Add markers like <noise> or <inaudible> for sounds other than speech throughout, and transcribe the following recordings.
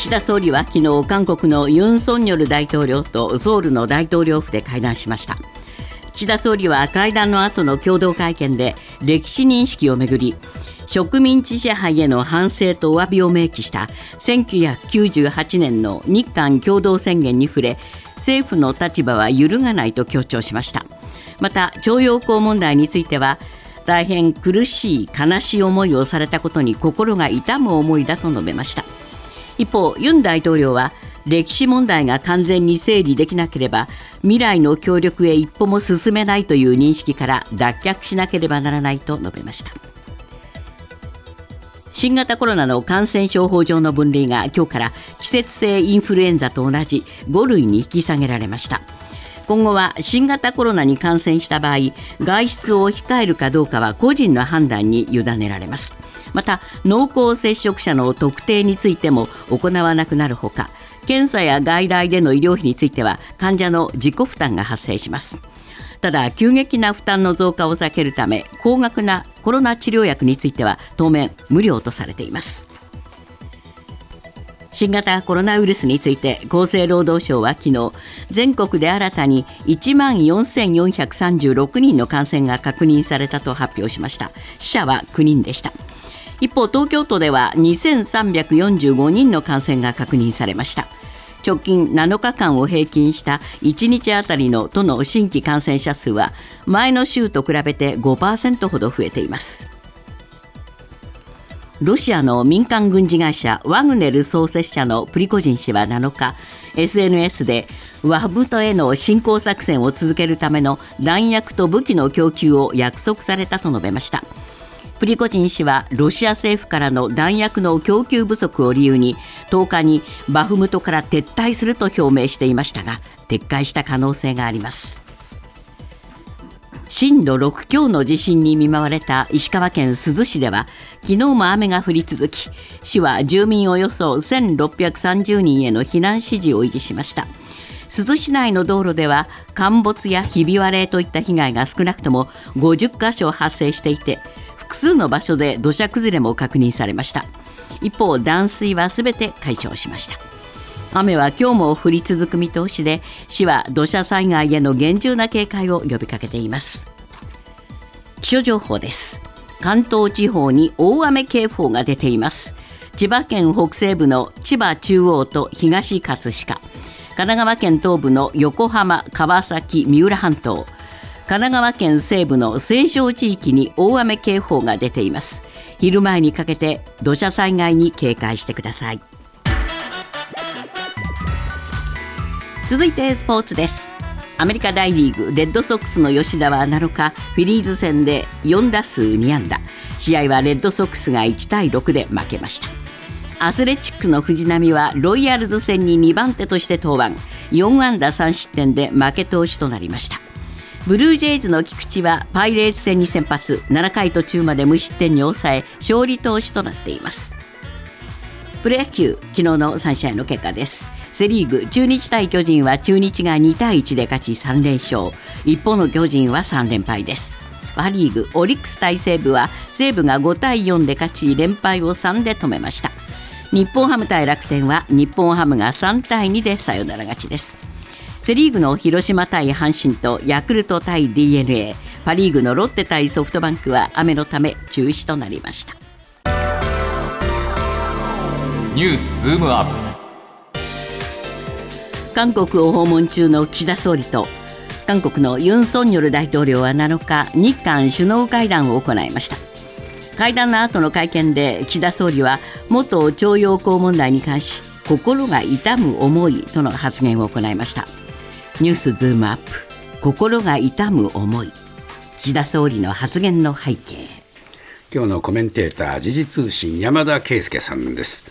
岸田総理は昨日韓国のユン・ソンニョル大統領とソウルの大統領府で会談しました。岸田総理は会談の後の共同会見で歴史認識をめぐり植民地支配への反省とお詫びを明記した1998年の日韓共同宣言に触れ政府の立場は揺るがないと強調しました。また徴用工問題については大変苦しい悲しい思いをされたことに心が痛む思いだと述べました。一方ユン大統領は歴史問題が完全に整理できなければ未来の協力へ一歩も進めないという認識から脱却しなければならないと述べました。新型コロナの感染症法上の分類が今日から季節性インフルエンザと同じ5類に引き下げられました。今後は新型コロナに感染した場合外出を控えるかどうかは個人の判断に委ねられます。また濃厚接触者の特定についても行わなくなるほか検査や外来での医療費については患者の自己負担が発生します。ただ急激な負担の増加を避けるため高額なコロナ治療薬については当面無料とされています。新型コロナウイルスについて厚生労働省は昨日全国で新たに1万4436人の感染が確認されたと発表しました。死者は9人でした。一方東京都では2345人の感染が確認されました。直近7日間を平均した1日あたりの都の新規感染者数は前の週と比べて5%ほど増えています。ロシアの民間軍事会社ワグネル創設者のプリコジン氏は7日 SNS でワブトへの侵攻作戦を続けるための弾薬と武器の供給を約束されたと述べました。プリコジン氏はロシア政府からの弾薬の供給不足を理由に10日にバフムトから撤退すると表明していましたが撤回した可能性があります。震度6強の地震に見舞われた石川県珠洲市では昨日も雨が降り続き市は住民およそ1630人への避難指示を維持しました。珠洲市内の道路では陥没やひび割れといった被害が少なくとも50箇所発生していて複数の場所で土砂崩れも確認されました。一方断水はすべて解消しました。雨は今日も降り続く見通しで市は土砂災害への厳重な警戒を呼びかけています。気象情報です。関東地方に大雨警報が出ています。千葉県北西部の千葉中央と東葛飾。神奈川県東部の横浜川崎三浦半島。神奈川県西部の西湘地域に大雨警報が出ています。昼前にかけて土砂災害に警戒してください。続いてスポーツです。アメリカ大リーグレッドソックスの吉田は7日フィリーズ戦で4打数2安打。試合はレッドソックスが1対6で負けました。アスレチックスの藤浪はロイヤルズ戦に2番手として登板。4安打3失点で負け投手となりました。ブルージェイズの菊池はパイレーツ戦に先発。7回途中まで無失点に抑え勝利投手となっています。プロ野球昨日の3試合の結果です。セ・リーグ中日対巨人は中日が2対1で勝ち3連勝。一方の巨人は3連敗です。パ・リーグオリックス対西武は西武が5対4で勝ち連敗を3で止めました。日本ハム対楽天は日本ハムが3対2でサヨナラ勝ちです。セ・リーグの広島対阪神とヤクルト対 d n a パ・リーグのロッテ対ソフトバンクは雨のため中止となりました。ニュースズームアップ。韓国を訪問中の岸田総理と韓国のユン・ソンニョル大統領は7日日韓首脳会談を行いました。会談の後の会見で岸田総理は元徴用工問題に関し心が痛む思いとの発言を行いましたニュースズームアップ。心が痛む思い。岸田総理の発言の背景。今日のコメンテーター時事通信山田圭介さんです。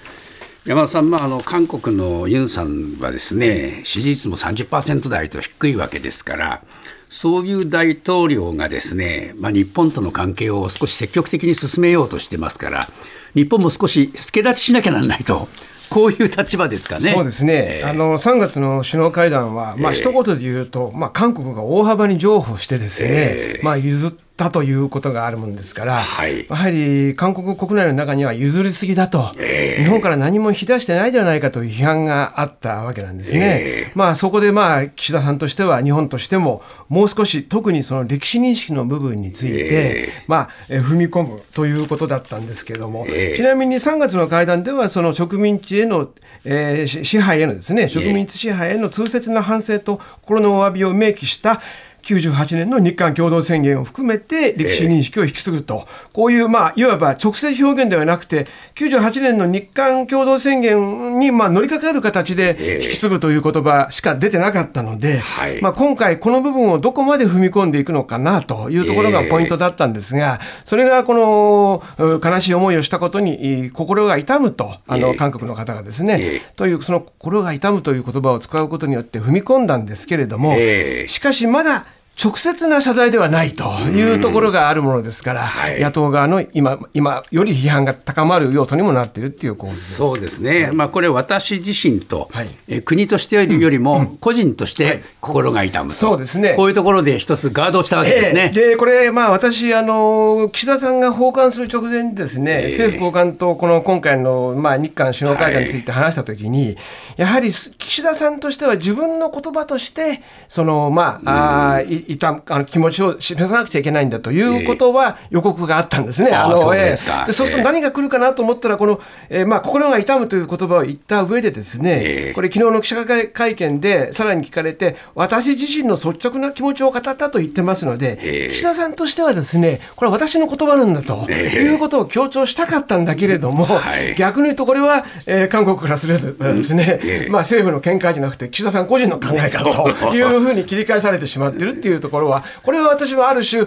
山田さん、まあ、あの韓国のユンさんはですね支持率も30%台と低いわけですからそういう大統領がですね、まあ、日本との関係を少し積極的に進めようとしてますから日本も少し助立ちしなきゃならないとこういう立場ですかね。そうですね。えー、あの3月の首脳会談は、まあ一言で言うと、えー、まあ韓国が大幅に譲歩してですね、えー、まあ譲ってたということがあるものですから、はい。やはり韓国国内の中には譲りすぎだと、ええ。日本から何も引き出してないではないかという批判があったわけなんですね。ええ。まあ、そこでまあ岸田さんとしては、日本としても、もう少し特にその歴史認識の部分について、ええ。まあ、え踏み込むということだったんですけれども、ええ。ちなみに3月の会談では、その植民地への、えーし支配へのですね、植民地支配への痛切な反省と心のお詫びを明記した、98年の日韓共同宣言を含めて歴史認識を引き継ぐと、こういう、まあ、いわば直接表現ではなくて、98年の日韓共同宣言に、まあ、乗りかかる形で引き継ぐという言葉しか出てなかったので、はい。まあ、今回、この部分をどこまで踏み込んでいくのかなというところがポイントだったんですが、それがこのう悲しい思いをしたことにえー心が痛むと、あのええ。韓国の方がですね、え。という、その心が痛むという言葉を使うことによって踏み込んだんですけれども、ええ。しかしまだ直接な謝罪ではないというところがあるものですから、はい。野党側の今今より批判が高まる要素にもなっているっていう構図です。そうですね、まあ、これ、私自身と、はい。え国としてよりよりも、個人として心が痛むと、そうですね。こういうところで一つガードをしたわけですね。ええ。でこれ、まあ、私あの、岸田さんが訪韓する直前にですね、政府高官とこの今回の、まあ、日韓首脳会談について話したときに、やはりす岸田さんとしては自分の言葉として、そのまあ、あーいいたあの気持ちを示さなくちゃいけないんだということは予告があったんですね。のあーそうええですか。でそうすると何が来るかなと思ったら、この、えーまあ、心が痛むという言葉を言った上でですね、ええこれ、昨日の記者会見でさらに聞かれて、私自身の率直な気持ちを語ったと言ってますので、ええ岸田さんとしてはですね、これは私の言葉なんだということを強調したかったんだけれども、はい。逆に言うとこれは、えー韓国からすればですね、ええまあ、政府の見解じゃなくて、岸田さん個人の考え方というふうに切り返されてしまっているっていうところは、これは私はある種、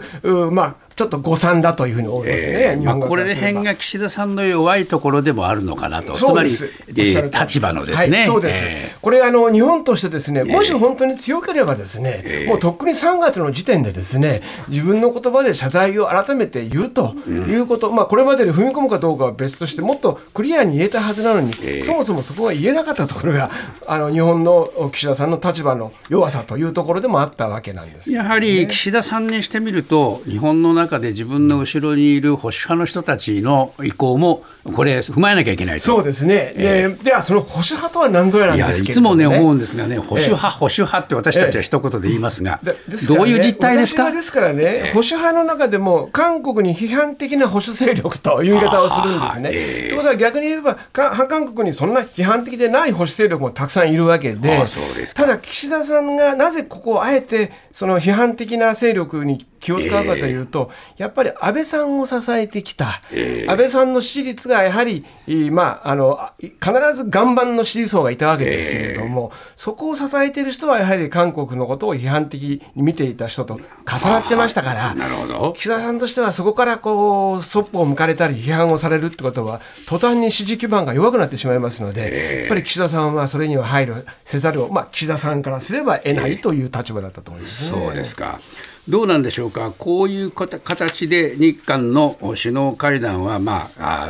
まあ、ちょっと誤算だというふうに思いますね。えーこれ辺が岸田さんの弱いところでもあるのかなと、つまり、えー立場のですね、はい、そうです、えこれあの、日本としてですね、もし本当に強ければですね、もうとっくに3月の時点でですね、自分の言葉で謝罪を改めて言うということ、まあ、これまでに踏み込むかどうかは別として、もっとクリアに言えたはずなのに、そもそもそこが言えなかったところが、あの日本の岸田さんの立場の弱さというところでもあったわけなんですーやはり岸田さんにしてみると、日本の中で自分の後ろにいる保守派の人たちの意向も、これ、踏まえなきゃいけないと。そうですね、でではその保守派とは何ぞやなんですけれども、ね、いつもね、思うんですがね、保守派、保守派って私たちは一言で言いますが、でですからねどういう実態ですか？ですからね、保守派の中でも、韓国に批判的な保守勢力という言い方をするんですね。あーええ。ということは逆に言えば、か韓国にそんな批判的でない保守勢力もたくさんいるわけで、あーそうですか。ただ岸田さんがなぜここをあえて、その批判的な勢力に気を使うかというと、やっぱり安倍さんを支えてきた、安倍さんの支持率がやはり、いまあ、あのあ必ず岩盤の支持層がいたわけですけれども、そこを支えている人はやはり韓国のことを批判的に見ていた人と重なってましたから、なるほど。岸田さんとしてはそこからこうそっぽを向かれたり批判をされるってことは途端に支持基盤が弱くなってしまいますので、やっぱり岸田さんはそれには配慮せざるを、まあ、岸田さんからすれば得ないという立場だったと思いますね。そうですか。どうなんでしょうか、こういう形で日韓の首脳会談は、まあ、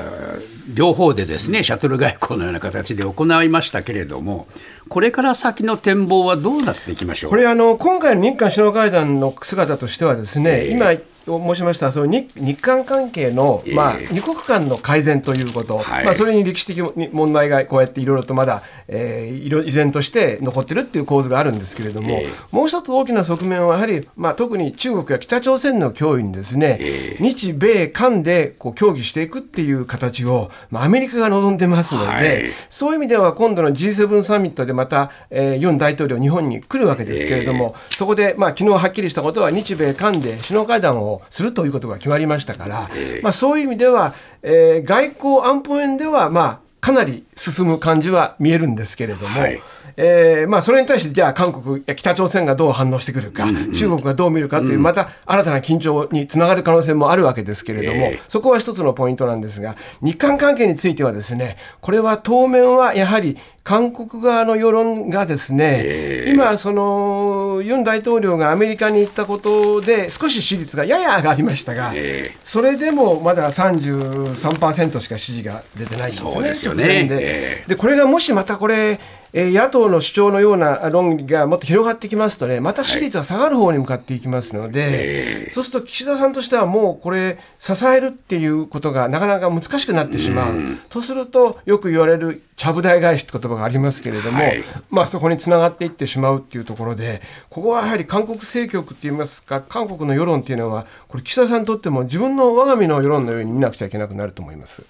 両方でですね、シャトル外交のような形で行いましたけれども、これから先の展望はどうなっていきましょう？これあの今回の日韓首脳会談の姿としてはですね、今申しましたその日日韓関係の、まあ、ええ二国間の改善ということ、はい。まあ、それに歴史的問題がこうやっていろいろとまだ、えー、いろ依然として残ってるっていう構図があるんですけれども、ええ。もう一つ大きな側面はやはり、まあ、特に中国や北朝鮮の脅威にですね、え日米韓でこう協議していくっていう形を、まあ、アメリカが望んでますので、はい。そういう意味では今度の G7 サミットでまた、えー、ユン大統領、日本に来るわけですけれども、そこで、まあ昨日はっきりしたことは、日米韓で首脳会談をするということが決まりましたから、まあ、そういう意味では、えー外交安保面では、まあ、かなり進む感じは見えるんですけれども。はいえーまあ、それに対してじゃあ韓国、や北朝鮮がどう反応してくるか、中国がどう見るかという、また新たな緊張につながる可能性もあるわけですけれども、ええ。そこは一つのポイントなんですが、日韓関係についてはですね、これは当面はやはり韓国側の世論がですね、ええ。今、そのユン大統領がアメリカに行ったことで、少し支持率がやや上がりましたが、ええ。それでもまだ33%しか支持が出てないんですよね、そうですよね。でこれがもしまたこれ、えー野党の主張のような論理がもっと広がってきますとね、また支持率が下がる方に向かっていきますので、そうすると岸田さんとしてはもうこれ、支えるっていうことがなかなか難しくなってしまう。とすると、よく言われる、ちゃぶ台返しって言葉がありますけれども、はいまあそこにつながっていってしまうっていうところで、ここはやはり韓国政局って言いますか、韓国の世論っていうのは、これ岸田さんにとっても自分の我が身の世論のように見なくちゃいけなくなると思います。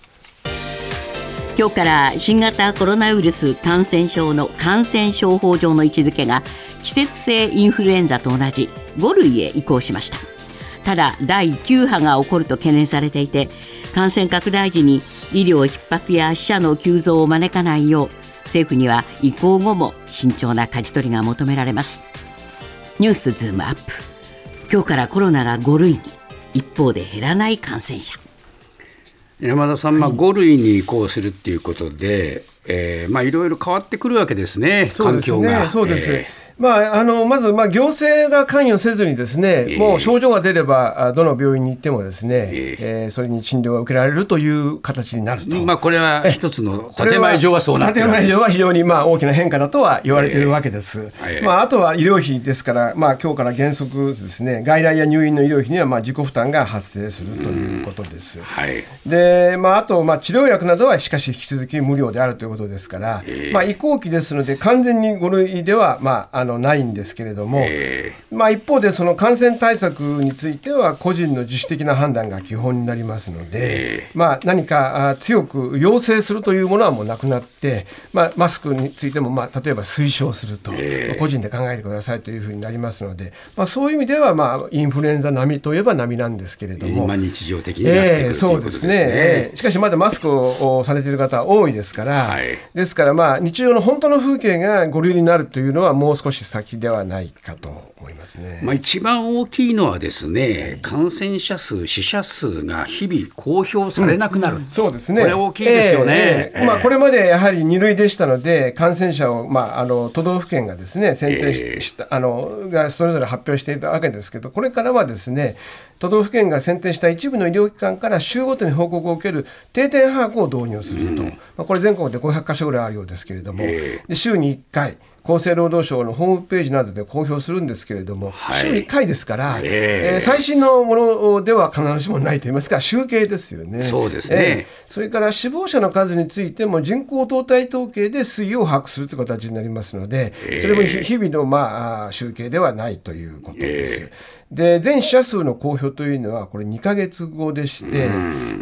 今日から新型コロナウイルス感染症の感染症法上の位置づけが季節性インフルエンザと同じ5類へ移行しました。ただ第9波が起こると懸念されていて感染拡大時に医療逼迫や死者の急増を招かないよう政府には移行後も慎重な舵取りが求められます。ニュースズームアップ。今日からコロナが5類に。一方で減らない感染者。山田さん、まあ、5類に移行するっていうことで、えーまあ、いろいろ変わってくるわけですね、環境が。そうです、えまあ、あのまず、まあ、行政が関与せずにですね、えもう症状が出ればあどの病院に行ってもですね、ええ。ーそれに診療が受けられるという形になると。ーまあ、これは一つの建前上はそうなってる建前上は非常にまあ大きな変化だとは言われているわけです。ええまあ、あとは医療費ですから、まあ今日から原則ですね、外来や入院の医療費にはまあ自己負担が発生するということです。はい。で、まあ、あと、まあ、治療薬などはしかし引き続き無料であるということですから、まあ、移行期ですので、完全に5類では、まあ、あのないんですけれども、えまあ、一方で、その感染対策については、個人の自主的な判断が基本になりますので、まあ、何かあ強く要請するというものはもうなくなって、まあ、マスクについても、まあ、例えば推奨すると、個人で考えてくださいというふうになりますので、まあ、そういう意味では、まあ、インフルエンザ並みといえば並みなんですけれども。今日常的になってくるええことでね。そうですすね、ええしかしまだマスクをされている方は多いですから、はいですから、まあ、日常の本当の風景が5類になるというのは、もう少し先ではないかと思いますね。まあ、一番大きいのはですね、感染者数、死者数が日々公表されなくなる。そうですね。これ大きいですよね。ええ。ええ。ええまあ、これまでやはり2類でしたので、感染者を、まあ、あの都道府県がですね、選定しええした、あのがそれぞれ発表していたわけですけど、これからはですね、都道府県が選定した一部の医療機関から週ごとに報告を受ける定点把握を導入すると、まあ、これ全国で500か所ぐらいあるようですけれども、えで週に1回、厚生労働省のホームページなどで公表するんですけれども、はい。週1回ですから、ええ。えー最新のものでは必ずしもないといいますか、集計ですよね。そうですね。ええ。それから死亡者の数についても人口動態統計で推移を把握するという形になりますので、それもひ日々の、まあ、集計ではないということです。で全死者数の公表というのはこれ2ヶ月後でして、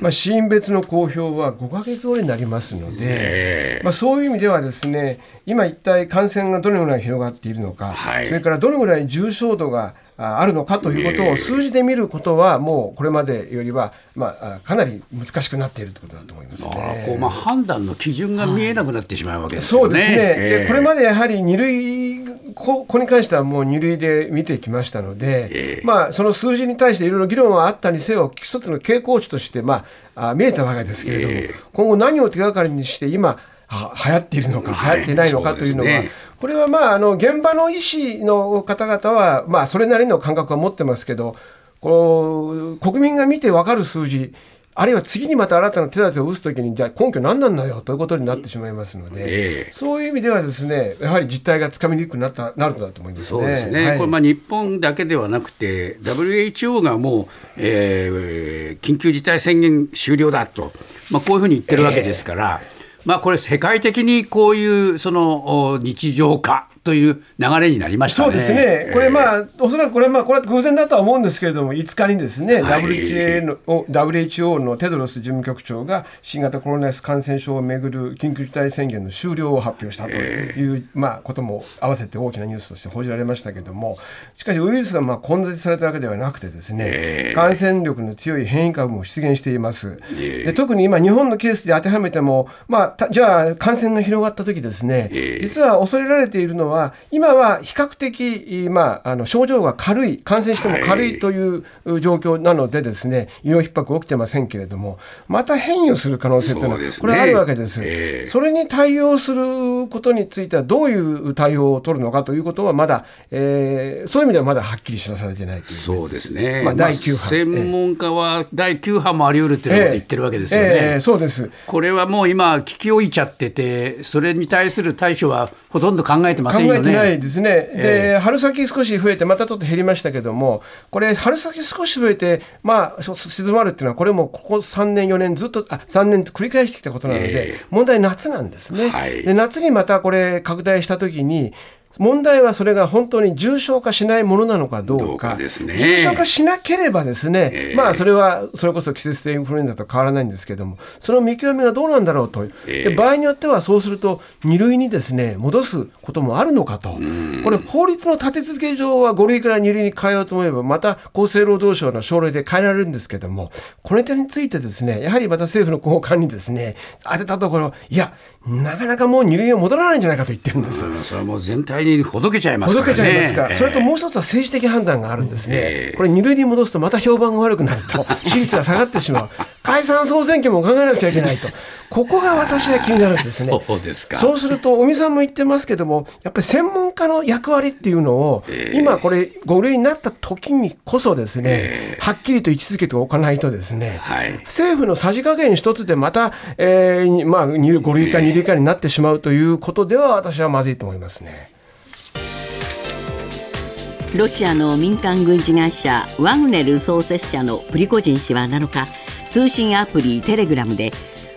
まあ、死因別の公表は5ヶ月後になりますので、まあ、そういう意味ではですね今一体感染がどのぐらい広がっているのか、はい。それからどのぐらい重症度がああるのかということを数字で見ることはもうこれまでよりは、まあ、あかなり難しくなっているということだと思いますあね。ー。こうまあ、判断の基準が見えなくなってしまうわけですよね。そうですね、ええ。でこれまでやはり二類ここに関してはもう二類で見てきましたので、ええ。まあ、その数字に対していろいろ議論はあったにせよ一つの傾向値として、まあ、あ見えたわけですけれども、ええ。今後何を手がかりにして今あ流行っているのか、はい。流行っていないのかというのは、そうですね。これはまああの現場の医師の方々は、まあ、それなりの感覚は持ってますけどこう国民が見て分かる数字あるいは次にまた新たな手立てを打つときにじゃあ根拠何なんだよということになってしまいますので、ええ。そういう意味ではですねやはり実態がつかみにくくなったなるとだと思いますね。そうですね、はい。これまあ日本だけではなくて WHO がもう、えー緊急事態宣言終了だと、まあ、こういうふうに言ってるわけですから、まあ、これ世界的にこういうその日常化という流れになりましたね。そうですね、これ、あまあ、おそらくこれ、まあ、これは偶然だとは思うんですけれども、5日にですね、はい。WHO, の WHO のテドロス事務局長が、新型コロナウイルス感染症をめぐる緊急事態宣言の終了を発表したという、まあ、ことも合わせて大きなニュースとして報じられましたけれども、しかし、ウイルスがまあ根絶されたわけではなくてですね、ええ。感染力の強い変異株も出現しています。で特に今、日本のケースで当てはめても、まあ、たじゃあ、感染が広がった時ですね、ええ。実は恐れられているののは、今は比較的、まあ、あの症状が軽い、感染しても軽いという状況なのでですね、医療逼迫起きてませんけれども、また変異をする可能性というのは、これあるわけです。えー、それに対応することについては、どういう対応を取るのかということは、まだ、えー、そういう意味ではまだはっきり知らされてないというそうですね。まあ、第9波。専門家は第9波もあり得るということを言ってるわけですよね。えーえー、そうです。これはもう今、聞き置いちゃってて、それに対する対処はほとんど考えてません。考えてないですね。で、春先少し増えて、またちょっと減りましたけども、これ、春先少し増えて、まあ、静まるっていうのは、これもここ3年、4年、ずっと、あ3年繰り返してきたことなので、問題、夏なんですね。はい、で夏にまたこれ、拡大したときに、問題はそれが本当に重症化しないものなのかどうか、ね、重症化しなければですね、えー、まあそれはそれこそ季節性インフルエンザと変わらないんですけども、その見極めがどうなんだろうと、えー、で場合によってはそうすると、2類にですね戻すこともあるのかと、これ、法律の立て続け上は5類から2類に変えようと思えば、また厚生労働省の省令で変えられるんですけども、これについてですね、やはりまた政府の高官にですね当てたところ、いや、なかなかもう2類は戻らないんじゃないかと言ってるんです。それはもう全体にほどけちゃいますから、ね、けちゃいますから、それともう一つは政治的判断があるんですね、これ、二類に戻すとまた評判が悪くなると、<laughs> 支持率が下がってしまう、解散・総選挙も考えなくちゃいけないと、ここが私は気になるんですね。そうですか。そうすると、尾身さんも言ってますけども、やっぱり専門家の役割っていうのを、今、これ、5類になった時にこそですね、はっきりと位置づけておかないとですね、はい、政府のさじ加減一つでまた、えーまあ、5類か2類かになってしまうということでは、私はまずいと思いますね。ロシアの民間軍事会社ワグネル創設者のプリコジン氏は7日通信アプリテレグラムで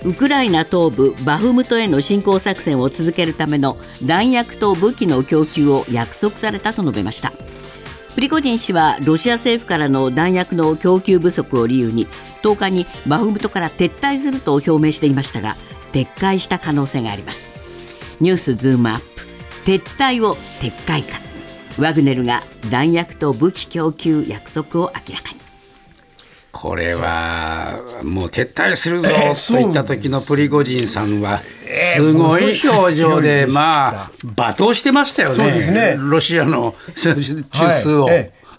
ウクライナ東部バフムトへの侵攻作戦を続けるための弾薬と武器の供給を約束されたと述べましたプリコジン氏はロシア政府からの弾薬の供給不足を理由に10日にバフムトから撤退すると表明していましたが撤回した可能性があります。ニュースズームアップ。撤退を撤回か。ワグネルが弾薬と武器供給約束を明らかに。これはもう撤退するぞ。と言った時のプリゴジンさんはすごい表情でまあ罵倒してましたよね。ロシアの中枢を。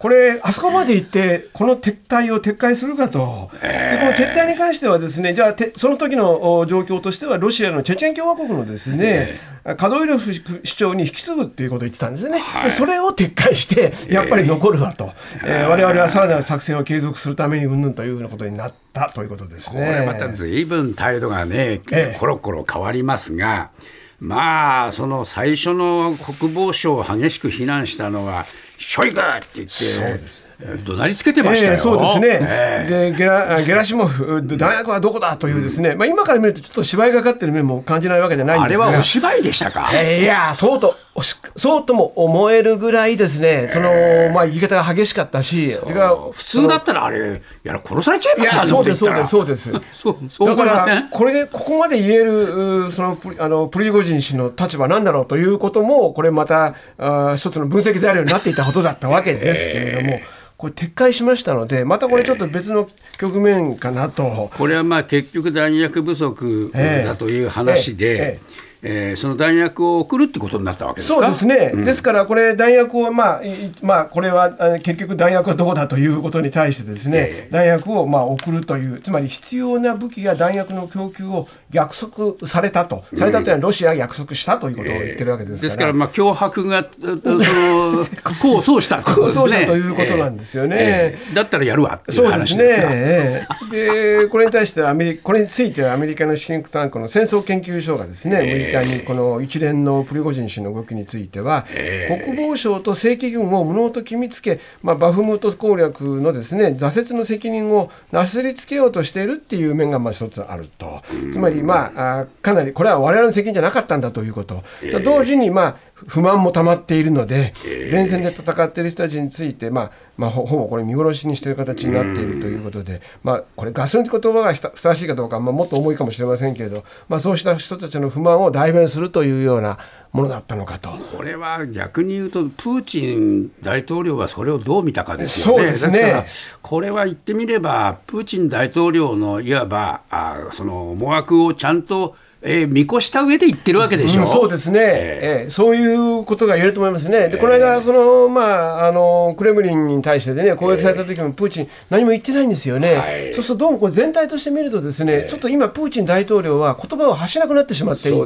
これ、あそこまで行って、この撤退を撤回するかと、でこの撤退に関しては、ですねじゃあ、その時の状況としては、ロシアのチェチェン共和国のですね、カドイロフ市長に引き継ぐっていうことを言ってたんですね、はい、それを撤回して、やっぱり残るわと、えー、我々はさらなる作戦を継続するためにうんぬんというようなことになったということですね。これまたずいぶん態度がね、コロコロ変わりますが、まあ、その最初の国防省を激しく非難したのは、ショイグって言って。怒鳴りつけてましたよ、えー、そうですね、えー、でゲラゲラシモフ、弾薬はどこだ？という、ですね、うん、まあ、今から見ると、ちょっと芝居がかってる面も感じないわけじゃないんですが。あれはお芝居でしたか、えー、いや、そうと、そうとも思えるぐらいですね、その、えー、まあ、言い方が激しかったし、普通だったらあれ、やら殺されちゃいますよそうです、そうです、そうです。そうそうだから、これで、ここまで言える、そのあのプリゴジン氏の立場なんだろうということも、これまた、あ一つの分析材料になっていたことだったわけですけれども。<laughs> えーこれ撤回しましたので、またこれちょっと別の局面かなと。えー、これはまあ結局弾薬不足だという話で、えーえ。ーえー、その弾薬を送るってことになったわけですそうですね、うん、ですからこれ、弾薬を、まあまあ、これは結局、弾薬はどこだということに対してですね、えー、弾薬をまあ送るという、つまり必要な武器や弾薬の供給を約束されたと、されたというのはロシアが約束したということを言ってるわけですから、えー、ですから、まあ、脅迫がその功を奏したということですね。ということなんですよね。えー、だったらやるわっていう話ですか？ね、でこれに対してアメリこれについてはアメリカのシンクタンクの戦争研究所がですね、間にこの一連のプリゴジン氏の動きについては、国防省と正規軍を無能と決めつけ、まあ、バフムト攻略のですね挫折の責任をなすりつけようとしているっていう面がまあ一つあると、つまり、まあ、あかなりこれは我々の責任じゃなかったんだということ、と同時に、まあ、不満も溜まっているので、前線で戦っている人たちについて、まあまあ、ほぼこれ見殺しにしている形になっているということで、まあ、これガス抜き言葉がふさわしいかどうか、まあ、もっと重いかもしれませんけれど、まあ、そうした人たちの不満を代弁するというようなものだったのかと。これは逆に言うと、プーチン大統領はそれをどう見たかですよね。そうですね。これは言ってみれば、プーチン大統領のいわばあその思惑をちゃんとえー見越した上で言ってるわけでしょ、うんそうですね、ええそういうことが言えると思いますね、でこの間、そのまあ、あのクレムリンに対してで、ね、攻撃された時もプーチン、何も言ってないんですよね、はい。そうするとどうもこれ全体として見ると、ですね、ちょっと今、プーチン大統領は言葉を発しなくなってしまっていて、そう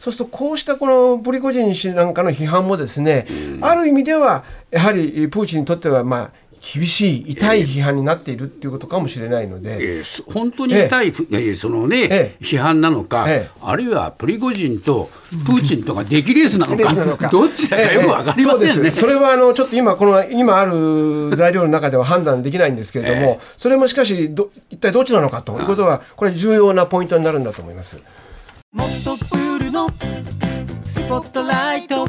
そうするとこうしたこのプリゴジン氏なんかの批判も、ですね、ある意味では、やはりプーチンにとっては、まあ、厳しい、痛い批判になっているっていうことかもしれないので。えーそ本当に痛い、えーそのね、ええ。批判なのか、ええ。あるいはプリゴジンとプーチンとか出来レースなのレースなのか、か <laughs> どっちだかよくわかりませんよね。そそれはあのちょっと今この今ある材料の中では判断できないんですけれども、それもしかしど一体どっちなのかということはこれ重要なポイントになるんだと思います。もっとプールのスポットライト